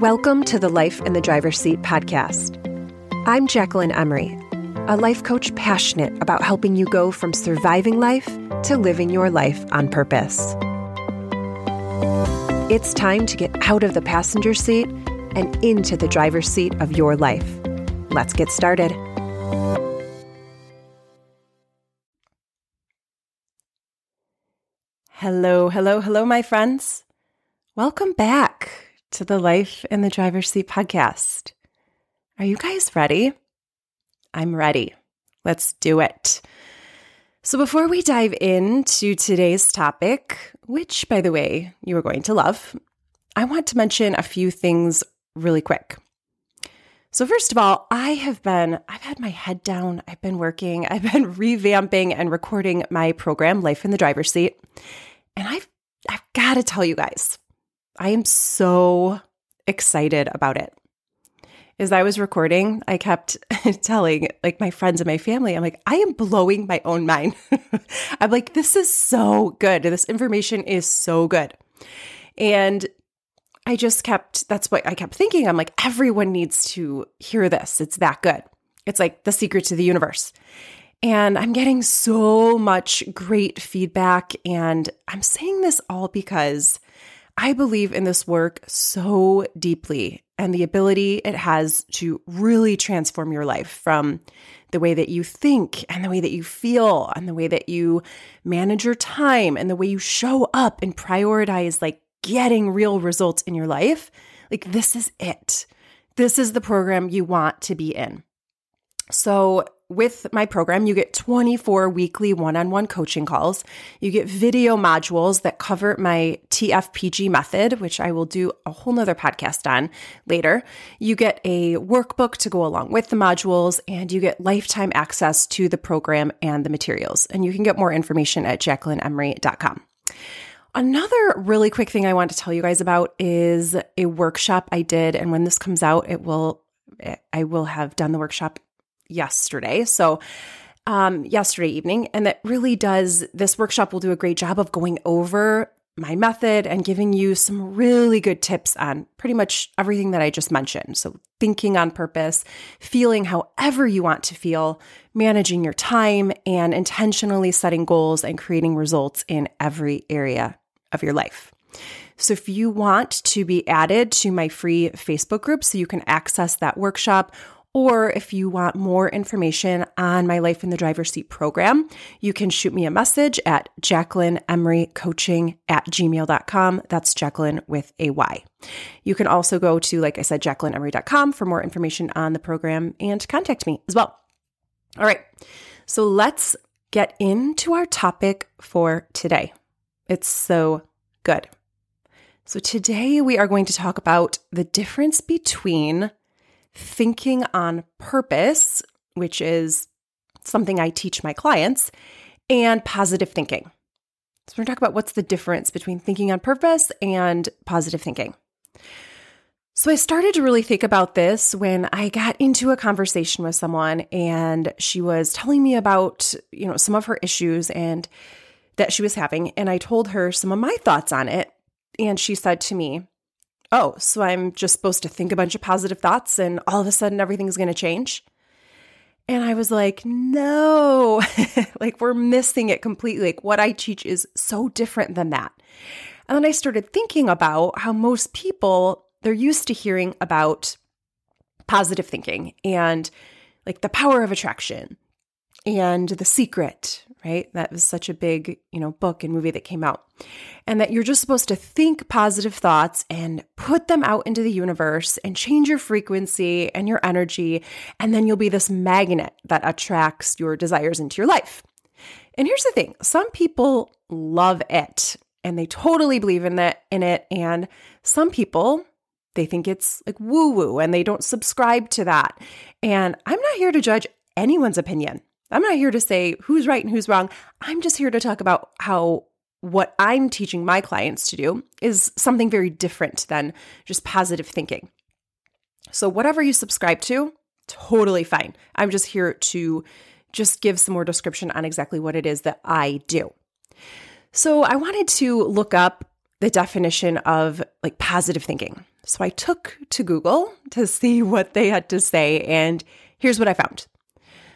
Welcome to the Life in the Driver's Seat podcast. I'm Jacquelyn Emery, a life coach passionate about helping you go from surviving life to living your life on purpose. It's time to get out of the passenger seat and into the driver's seat of your life. Let's get started. Hello, hello, hello, my friends. Welcome back to the Life in the Driver's Seat podcast. Are you guys ready? I'm ready. Let's do it. So, before we dive into today's topic, which, by the way, you are going to love, I want to mention a few things really quick. So, first of all, I have been, I've had my head down. I've been working, I've been revamping and recording my program, Life in the Driver's Seat. And I've, I've got to tell you guys, I am so excited about it. As I was recording, I kept telling like my friends and my family, I'm like, I am blowing my own mind. I'm like, this is so good. This information is so good. And I just kept, that's what I kept thinking. I'm like, everyone needs to hear this. It's that good. It's like the secret to the universe. And I'm getting so much great feedback. And I'm saying this all because I believe in this work so deeply and the ability it has to really transform your life from the way that you think and the way that you feel and the way that you manage your time and the way you show up and prioritize like getting real results in your life. Like, this is it. This is the program you want to be in. So, with my program, you get 24 weekly one on one coaching calls. You get video modules that cover my TFPG method, which I will do a whole nother podcast on later. You get a workbook to go along with the modules, and you get lifetime access to the program and the materials. And you can get more information at jacquelynemery.com. Another really quick thing I want to tell you guys about is a workshop I did. And when this comes out, it will, I will have done the workshop yesterday. So, um, yesterday evening. And that really does, this workshop will do a great job of going over my method and giving you some really good tips on pretty much everything that I just mentioned. So, thinking on purpose, feeling however you want to feel, managing your time, and intentionally setting goals and creating results in every area of your life. So, if you want to be added to my free Facebook group so you can access that workshop, or if you want more information on my Life in the Driver's Seat program, you can shoot me a message at Jacquelyn Emery Coaching at gmail.com. That's Jacquelyn with a Y. You can also go to, like I said, JacquelynEmery.com for more information on the program and contact me as well. All right. So let's get into our topic for today. It's so good. So today we are going to talk about the difference between thinking on purpose, which is something I teach my clients, and positive thinking. So, we're going to talk about what's the difference between thinking on purpose and positive thinking. So, I started to really think about this when I got into a conversation with someone and she was telling me about, you know, some of her issues and that she was having. And I told her some of my thoughts on it. And she said to me, oh, so I'm just supposed to think a bunch of positive thoughts and all of a sudden everything's going to change? And I was like, no, like we're missing it completely. Like what I teach is so different than that. And then I started thinking about how most people, they're used to hearing about positive thinking and like the power of attraction and The Secret, right? That was such a big, you know, book and movie that came out. And that you're just supposed to think positive thoughts and put them out into the universe and change your frequency and your energy. And then you'll be this magnet that attracts your desires into your life. And here's the thing some people love it and they totally believe in it, in it. And some people, they think it's like woo woo and they don't subscribe to that. And I'm not here to judge anyone's opinion. I'm not here to say who's right and who's wrong. I'm just here to talk about how what I'm teaching my clients to do is something very different than just positive thinking. So, whatever you subscribe to, totally fine. I'm just here to just give some more description on exactly what it is that I do. So, I wanted to look up the definition of like positive thinking. So I took to Google to see what they had to say, and here's what I found.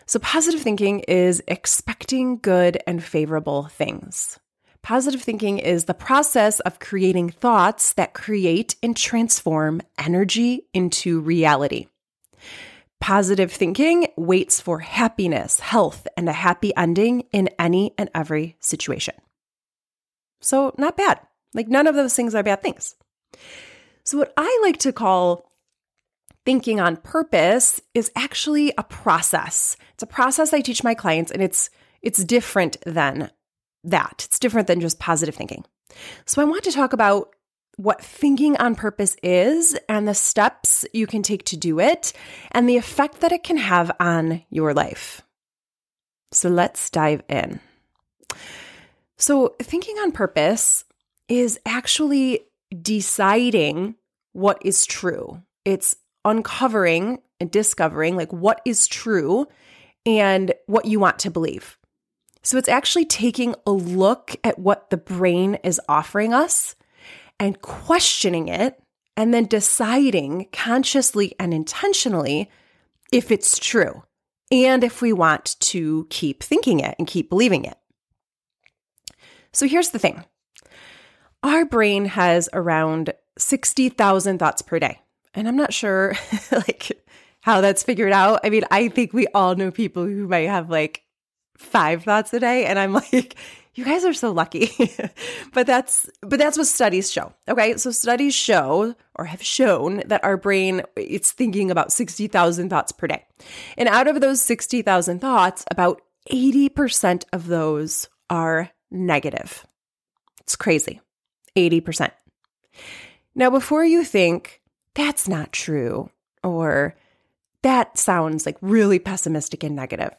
So, positive thinking is expecting good and favorable things. Positive thinking is the process of creating thoughts that create and transform energy into reality. Positive thinking waits for happiness, health, and a happy ending in any and every situation. So, not bad. Like, none of those things are bad things. So, what I like to call thinking on purpose is actually a process. It's a process I teach my clients and it's it's different than that. It's different than just positive thinking. So I want to talk about what thinking on purpose is and the steps you can take to do it and the effect that it can have on your life. So let's dive in. So, thinking on purpose is actually deciding what is true. It's uncovering and discovering like what is true and what you want to believe. So it's actually taking a look at what the brain is offering us and questioning it and then deciding consciously and intentionally if it's true and if we want to keep thinking it and keep believing it. So here's the thing our brain has around 60,000 thoughts per day. And I'm not sure like how that's figured out. I mean, I think we all know people who might have like five thoughts a day and I'm like you guys are so lucky. but that's but that's what studies show. Okay? So studies show or have shown that our brain it's thinking about 60,000 thoughts per day. And out of those 60,000 thoughts, about 80% of those are negative. It's crazy. 80%. Now, before you think, that's not true, or that sounds like really pessimistic and negative,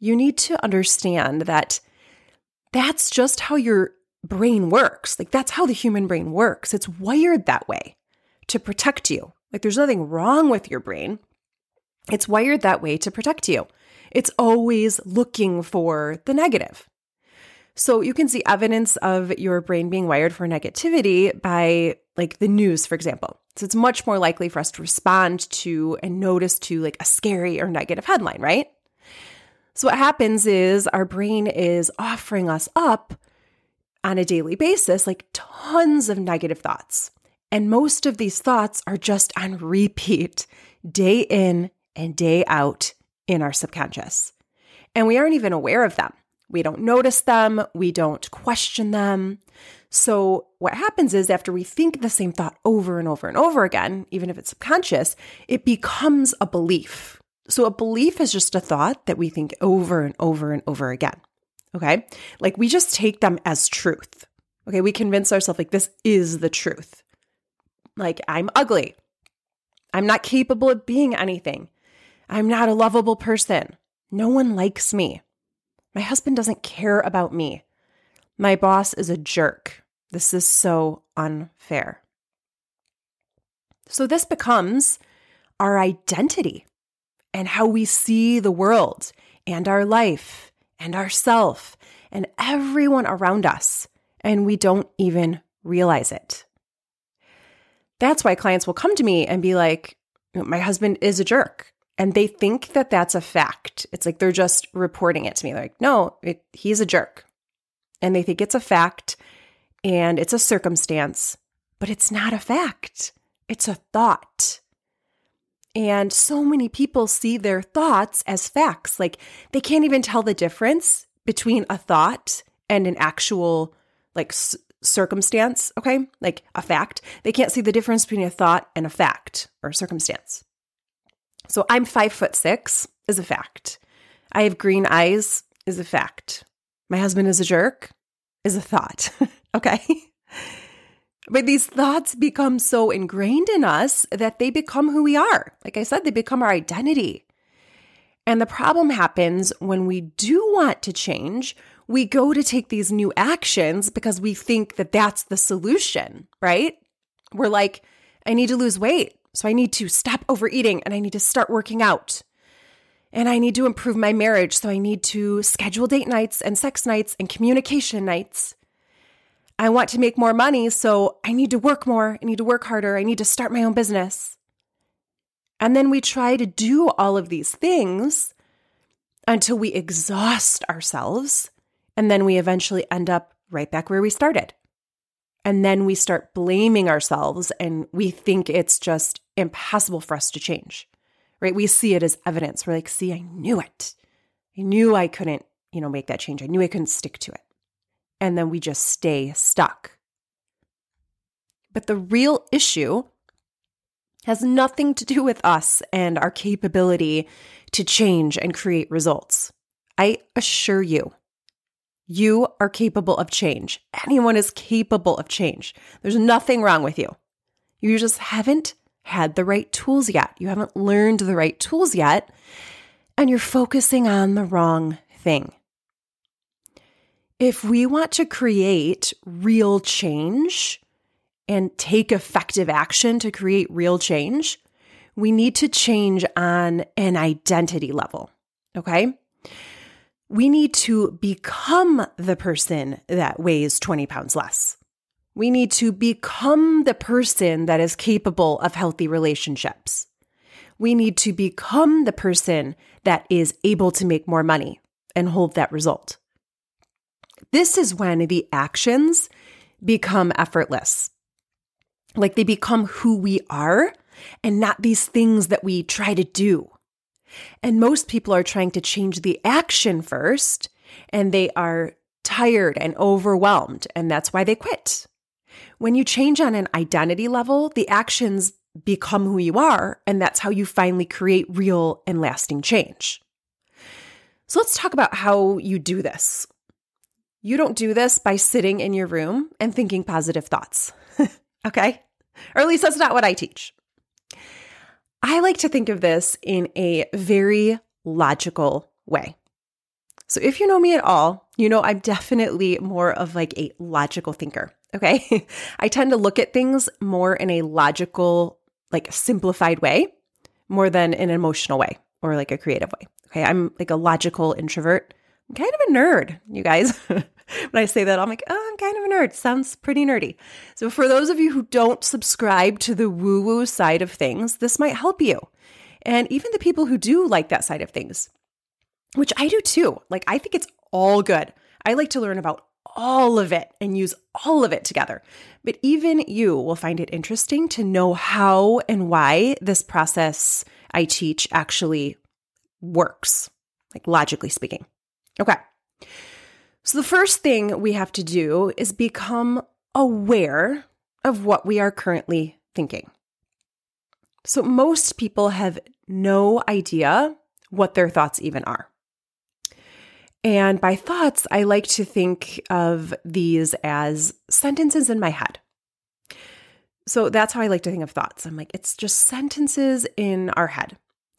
you need to understand that that's just how your brain works. Like, that's how the human brain works. It's wired that way to protect you. Like, there's nothing wrong with your brain. It's wired that way to protect you. It's always looking for the negative. So you can see evidence of your brain being wired for negativity by like the news, for example. So it's much more likely for us to respond to and notice to like a scary or negative headline, right? So what happens is our brain is offering us up on a daily basis like tons of negative thoughts. And most of these thoughts are just on repeat day in and day out in our subconscious. And we aren't even aware of them. We don't notice them, we don't question them. So, what happens is after we think the same thought over and over and over again, even if it's subconscious, it becomes a belief. So, a belief is just a thought that we think over and over and over again. Okay. Like we just take them as truth. Okay. We convince ourselves, like, this is the truth. Like, I'm ugly. I'm not capable of being anything. I'm not a lovable person. No one likes me. My husband doesn't care about me. My boss is a jerk. This is so unfair. So, this becomes our identity and how we see the world and our life and ourself and everyone around us. And we don't even realize it. That's why clients will come to me and be like, my husband is a jerk and they think that that's a fact. It's like they're just reporting it to me. They're like, no, it, he's a jerk. And they think it's a fact and it's a circumstance, but it's not a fact. It's a thought. And so many people see their thoughts as facts. Like they can't even tell the difference between a thought and an actual like circumstance, okay? Like a fact. They can't see the difference between a thought and a fact or circumstance. So I'm five foot six is a fact. I have green eyes is a fact. My husband is a jerk is a thought. okay. But these thoughts become so ingrained in us that they become who we are. Like I said, they become our identity. And the problem happens when we do want to change, we go to take these new actions because we think that that's the solution, right? We're like, I need to lose weight. So I need to stop overeating and I need to start working out. And I need to improve my marriage. So I need to schedule date nights and sex nights and communication nights. I want to make more money, so I need to work more. I need to work harder. I need to start my own business. And then we try to do all of these things until we exhaust ourselves. And then we eventually end up right back where we started. And then we start blaming ourselves and we think it's just impossible for us to change, right? We see it as evidence. We're like, see, I knew it. I knew I couldn't, you know, make that change. I knew I couldn't stick to it and then we just stay stuck. But the real issue has nothing to do with us and our capability to change and create results. I assure you, you are capable of change. Anyone is capable of change. There's nothing wrong with you. You just haven't had the right tools yet. You haven't learned the right tools yet, and you're focusing on the wrong thing. If we want to create real change and take effective action to create real change, we need to change on an identity level. Okay. We need to become the person that weighs 20 pounds less. We need to become the person that is capable of healthy relationships. We need to become the person that is able to make more money and hold that result. This is when the actions become effortless. Like they become who we are and not these things that we try to do. And most people are trying to change the action first, and they are tired and overwhelmed, and that's why they quit. When you change on an identity level, the actions become who you are, and that's how you finally create real and lasting change. So let's talk about how you do this. You don't do this by sitting in your room and thinking positive thoughts. okay? Or at least that's not what I teach. I like to think of this in a very logical way. So if you know me at all, you know I'm definitely more of like a logical thinker. Okay. I tend to look at things more in a logical, like simplified way more than an emotional way or like a creative way. Okay. I'm like a logical introvert. I'm kind of a nerd, you guys. when I say that, I'm like, oh, I'm kind of a nerd. Sounds pretty nerdy. So, for those of you who don't subscribe to the woo woo side of things, this might help you. And even the people who do like that side of things, which I do too. Like, I think it's all good. I like to learn about all of it and use all of it together. But even you will find it interesting to know how and why this process I teach actually works, like logically speaking. Okay. So the first thing we have to do is become aware of what we are currently thinking. So most people have no idea what their thoughts even are. And by thoughts, I like to think of these as sentences in my head. So that's how I like to think of thoughts. I'm like, it's just sentences in our head.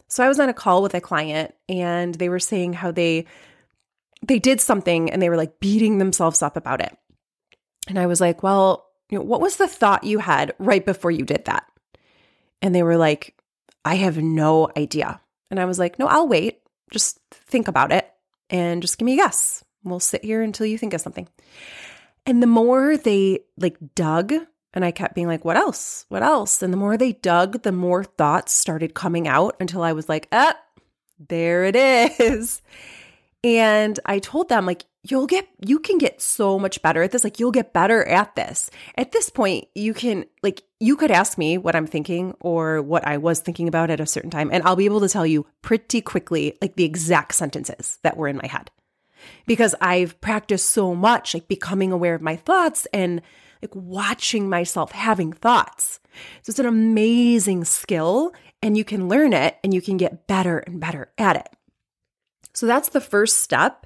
So I was on a call with a client and they were saying how they they did something and they were like beating themselves up about it. And I was like, well, you know, what was the thought you had right before you did that? And they were like, I have no idea. And I was like, no, I'll wait. Just think about it and just give me a guess. We'll sit here until you think of something. And the more they like dug, and I kept being like, what else? What else? And the more they dug, the more thoughts started coming out until I was like, ah, there it is. And I told them, like, you'll get, you can get so much better at this. Like, you'll get better at this. At this point, you can, like, you could ask me what I'm thinking or what I was thinking about at a certain time, and I'll be able to tell you pretty quickly, like, the exact sentences that were in my head because I've practiced so much, like, becoming aware of my thoughts and like watching myself having thoughts. So it's an amazing skill, and you can learn it and you can get better and better at it. So that's the first step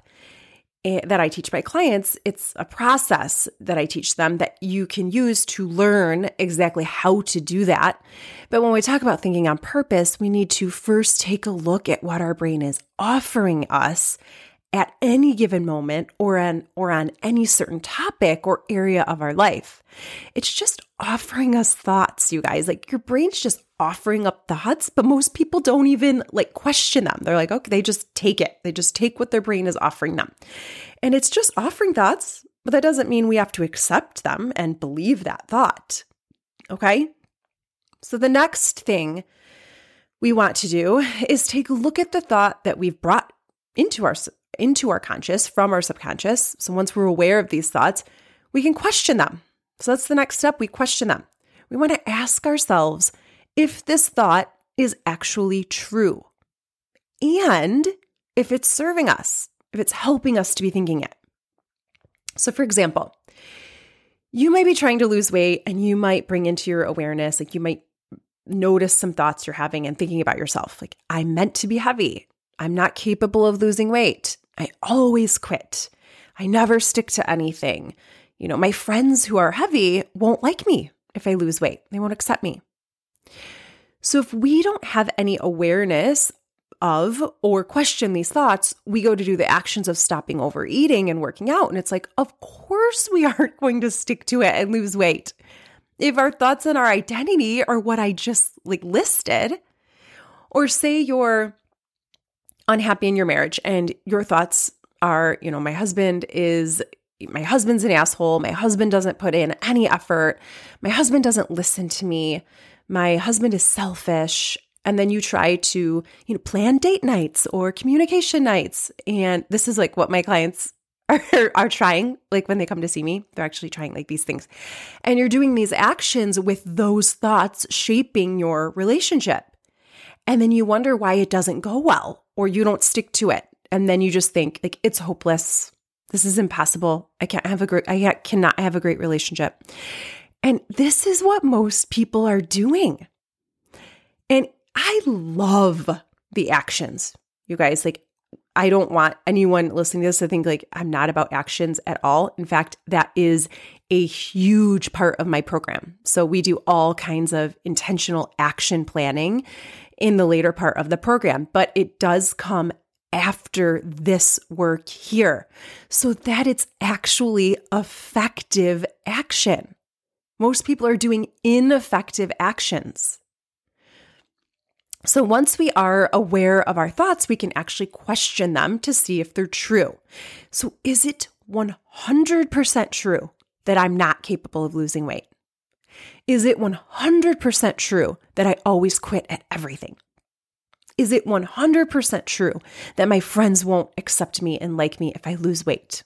eh, that I teach my clients. It's a process that I teach them that you can use to learn exactly how to do that. But when we talk about thinking on purpose, we need to first take a look at what our brain is offering us at any given moment or on or on any certain topic or area of our life. It's just offering us thoughts, you guys. Like your brain's just offering up thoughts, but most people don't even like question them. They're like, okay, they just take it. They just take what their brain is offering them. And it's just offering thoughts. but that doesn't mean we have to accept them and believe that thought. Okay? So the next thing we want to do is take a look at the thought that we've brought into our into our conscious from our subconscious. So once we're aware of these thoughts, we can question them. So that's the next step, we question them. We want to ask ourselves if this thought is actually true and if it's serving us, if it's helping us to be thinking it. So, for example, you might be trying to lose weight and you might bring into your awareness, like you might notice some thoughts you're having and thinking about yourself. Like, I'm meant to be heavy. I'm not capable of losing weight. I always quit. I never stick to anything. You know, my friends who are heavy won't like me if I lose weight, they won't accept me. So, if we don't have any awareness of or question these thoughts, we go to do the actions of stopping overeating and working out. And it's like, of course, we aren't going to stick to it and lose weight. If our thoughts and our identity are what I just like listed, or say you're unhappy in your marriage and your thoughts are, you know, my husband is my husband's an asshole. My husband doesn't put in any effort. My husband doesn't listen to me. My husband is selfish. And then you try to you know plan date nights or communication nights. And this is like what my clients are, are trying. Like when they come to see me they're actually trying like these things. And you're doing these actions with those thoughts shaping your relationship. And then you wonder why it doesn't go well or you don't stick to it. And then you just think like it's hopeless this is impossible i can't have a great i cannot have a great relationship and this is what most people are doing and I love the actions, you guys. Like, I don't want anyone listening to this to think like I'm not about actions at all. In fact, that is a huge part of my program. So we do all kinds of intentional action planning in the later part of the program, but it does come after this work here so that it's actually effective action. Most people are doing ineffective actions. So once we are aware of our thoughts, we can actually question them to see if they're true. So is it 100% true that I'm not capable of losing weight? Is it 100% true that I always quit at everything? Is it 100% true that my friends won't accept me and like me if I lose weight?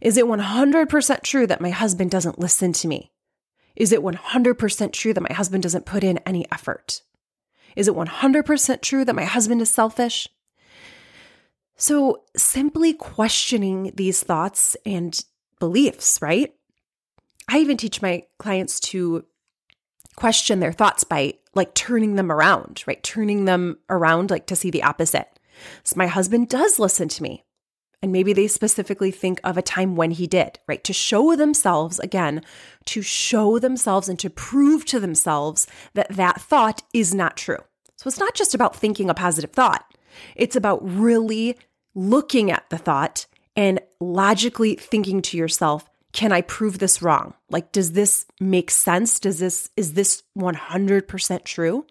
Is it 100% true that my husband doesn't listen to me? Is it 100% true that my husband doesn't put in any effort? Is it 100% true that my husband is selfish? So, simply questioning these thoughts and beliefs, right? I even teach my clients to question their thoughts by like turning them around, right? Turning them around, like to see the opposite. So, my husband does listen to me. And maybe they specifically think of a time when he did, right? To show themselves again, to show themselves and to prove to themselves that that thought is not true. So it's not just about thinking a positive thought, it's about really looking at the thought and logically thinking to yourself, can I prove this wrong? Like, does this make sense? Does this, is this 100% true?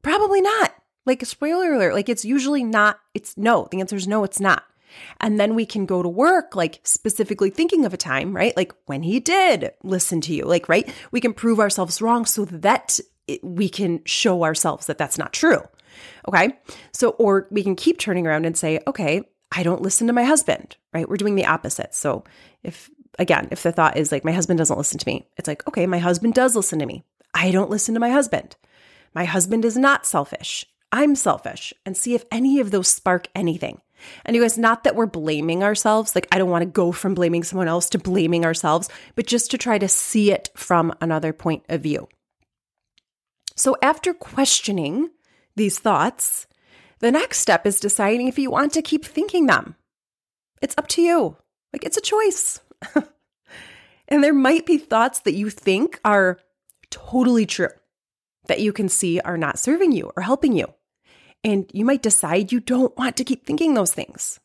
Probably not. Like, a spoiler alert, like, it's usually not, it's no. The answer is no, it's not. And then we can go to work, like specifically thinking of a time, right? Like when he did listen to you, like, right? We can prove ourselves wrong so that it, we can show ourselves that that's not true. Okay. So, or we can keep turning around and say, okay, I don't listen to my husband, right? We're doing the opposite. So, if again, if the thought is like, my husband doesn't listen to me, it's like, okay, my husband does listen to me. I don't listen to my husband. My husband is not selfish. I'm selfish. And see if any of those spark anything. And you guys, not that we're blaming ourselves. Like, I don't want to go from blaming someone else to blaming ourselves, but just to try to see it from another point of view. So, after questioning these thoughts, the next step is deciding if you want to keep thinking them. It's up to you. Like, it's a choice. and there might be thoughts that you think are totally true, that you can see are not serving you or helping you. And you might decide you don't want to keep thinking those things.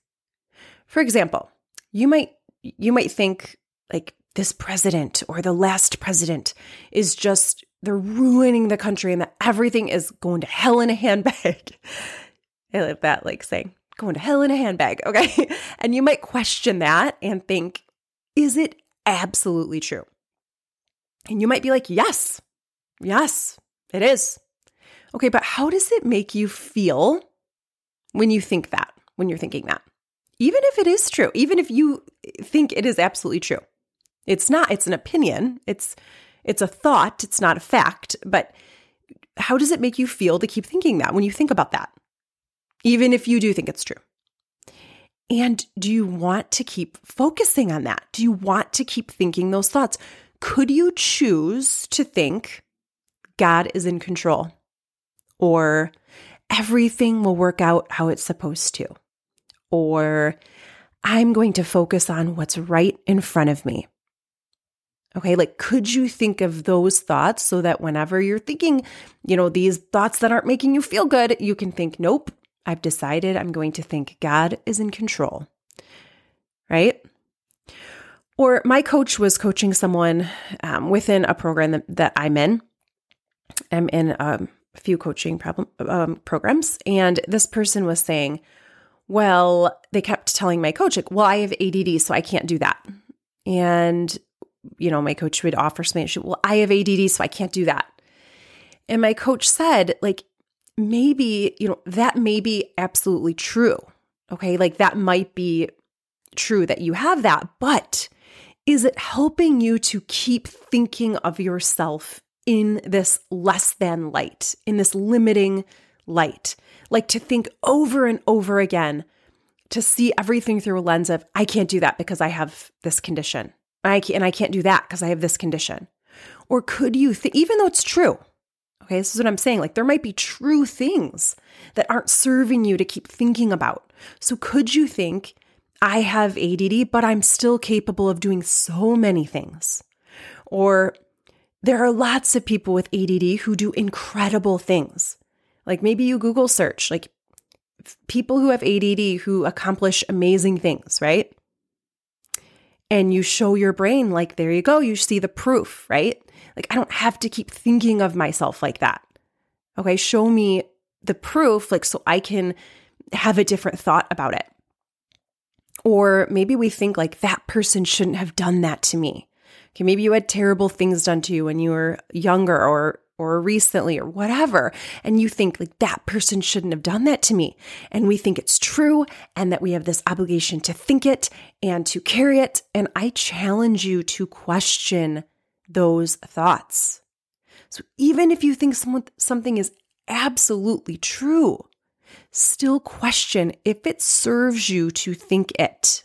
For example, you might you might think like this president or the last president is just they're ruining the country and that everything is going to hell in a handbag. I like that, like saying, going to hell in a handbag. Okay. And you might question that and think, is it absolutely true? And you might be like, yes, yes, it is. Okay, but how does it make you feel when you think that, when you're thinking that? Even if it is true, even if you think it is absolutely true. It's not, it's an opinion. It's it's a thought, it's not a fact, but how does it make you feel to keep thinking that when you think about that? Even if you do think it's true. And do you want to keep focusing on that? Do you want to keep thinking those thoughts? Could you choose to think God is in control or everything will work out how it's supposed to? Or I'm going to focus on what's right in front of me. Okay, like could you think of those thoughts so that whenever you're thinking, you know, these thoughts that aren't making you feel good, you can think, nope, I've decided I'm going to think God is in control. Right? Or my coach was coaching someone um, within a program that, that, I'm in. I'm in um, a few coaching problem, um, programs, and this person was saying, "Well, they kept telling my coach, like, well, I have ADD, so I can't do that." And you know, my coach would offer something. well, I have ADD, so I can't do that. And my coach said, like, maybe, you know, that may be absolutely true. Okay. Like that might be true that you have that, but is it helping you to keep thinking of yourself in this less than light, in this limiting light? Like to think over and over again, to see everything through a lens of, I can't do that because I have this condition. I can't, and I can't do that because I have this condition. Or could you, th- even though it's true, okay, this is what I'm saying, like there might be true things that aren't serving you to keep thinking about. So could you think, I have ADD, but I'm still capable of doing so many things? Or there are lots of people with ADD who do incredible things. Like maybe you Google search, like people who have ADD who accomplish amazing things, right? And you show your brain, like, there you go, you see the proof, right? Like, I don't have to keep thinking of myself like that. Okay, show me the proof, like, so I can have a different thought about it. Or maybe we think, like, that person shouldn't have done that to me. Okay, maybe you had terrible things done to you when you were younger or or recently or whatever, and you think like that person shouldn't have done that to me. And we think it's true and that we have this obligation to think it and to carry it. And I challenge you to question those thoughts. So even if you think someone, something is absolutely true, still question if it serves you to think it.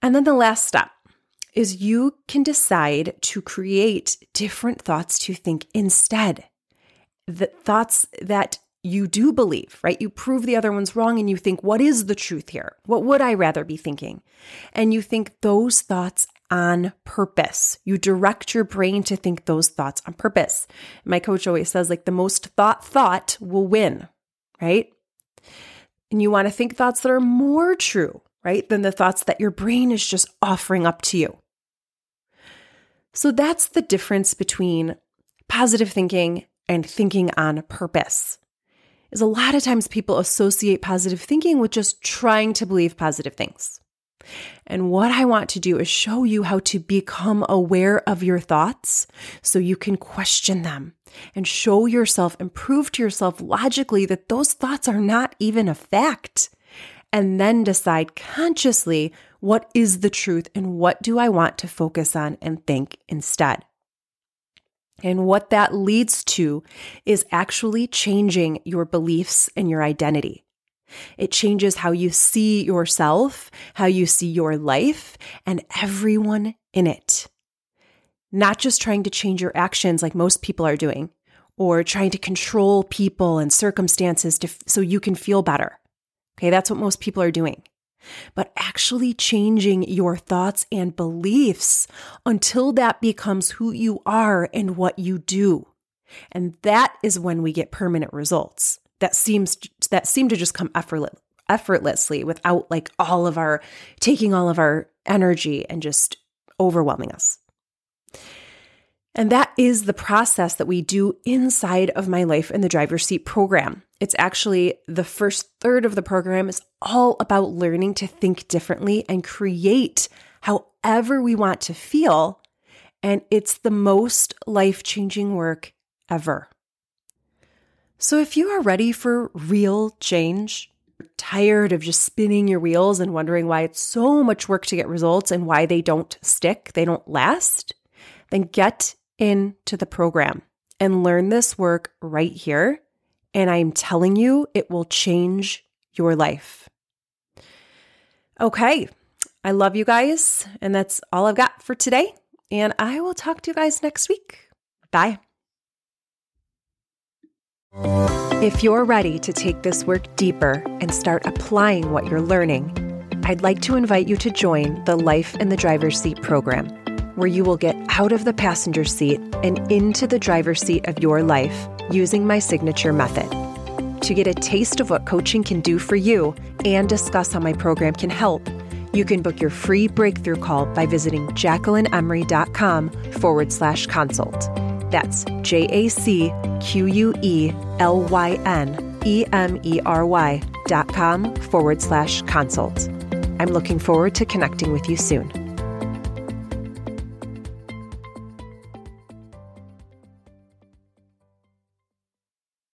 And then the last step is you can decide to create different thoughts to think instead. The thoughts that you do believe, right? You prove the other one's wrong and you think, what is the truth here? What would I rather be thinking? And you think those thoughts on purpose. You direct your brain to think those thoughts on purpose. My coach always says, like, the most thought thought will win, right? And you want to think thoughts that are more true, right, than the thoughts that your brain is just offering up to you. So that's the difference between positive thinking and thinking on purpose. Is a lot of times people associate positive thinking with just trying to believe positive things. And what I want to do is show you how to become aware of your thoughts so you can question them and show yourself and prove to yourself logically that those thoughts are not even a fact. And then decide consciously what is the truth and what do I want to focus on and think instead? And what that leads to is actually changing your beliefs and your identity. It changes how you see yourself, how you see your life, and everyone in it. Not just trying to change your actions like most people are doing, or trying to control people and circumstances to, so you can feel better. Okay, that's what most people are doing but actually changing your thoughts and beliefs until that becomes who you are and what you do. And that is when we get permanent results. That seems that seem to just come effortless, effortlessly without like all of our taking all of our energy and just overwhelming us. And that is the process that we do inside of my life in the driver's seat program. It's actually the first third of the program is all about learning to think differently and create however we want to feel. And it's the most life changing work ever. So if you are ready for real change, tired of just spinning your wheels and wondering why it's so much work to get results and why they don't stick, they don't last, then get into the program and learn this work right here. And I'm telling you, it will change your life. Okay, I love you guys. And that's all I've got for today. And I will talk to you guys next week. Bye. If you're ready to take this work deeper and start applying what you're learning, I'd like to invite you to join the Life in the Driver's Seat program, where you will get out of the passenger seat and into the driver's seat of your life using my signature method. To get a taste of what coaching can do for you and discuss how my program can help, you can book your free breakthrough call by visiting jacquelynemery.com forward slash consult. That's J A C Q U E L Y N E M E R Y dot com forward slash consult. I'm looking forward to connecting with you soon.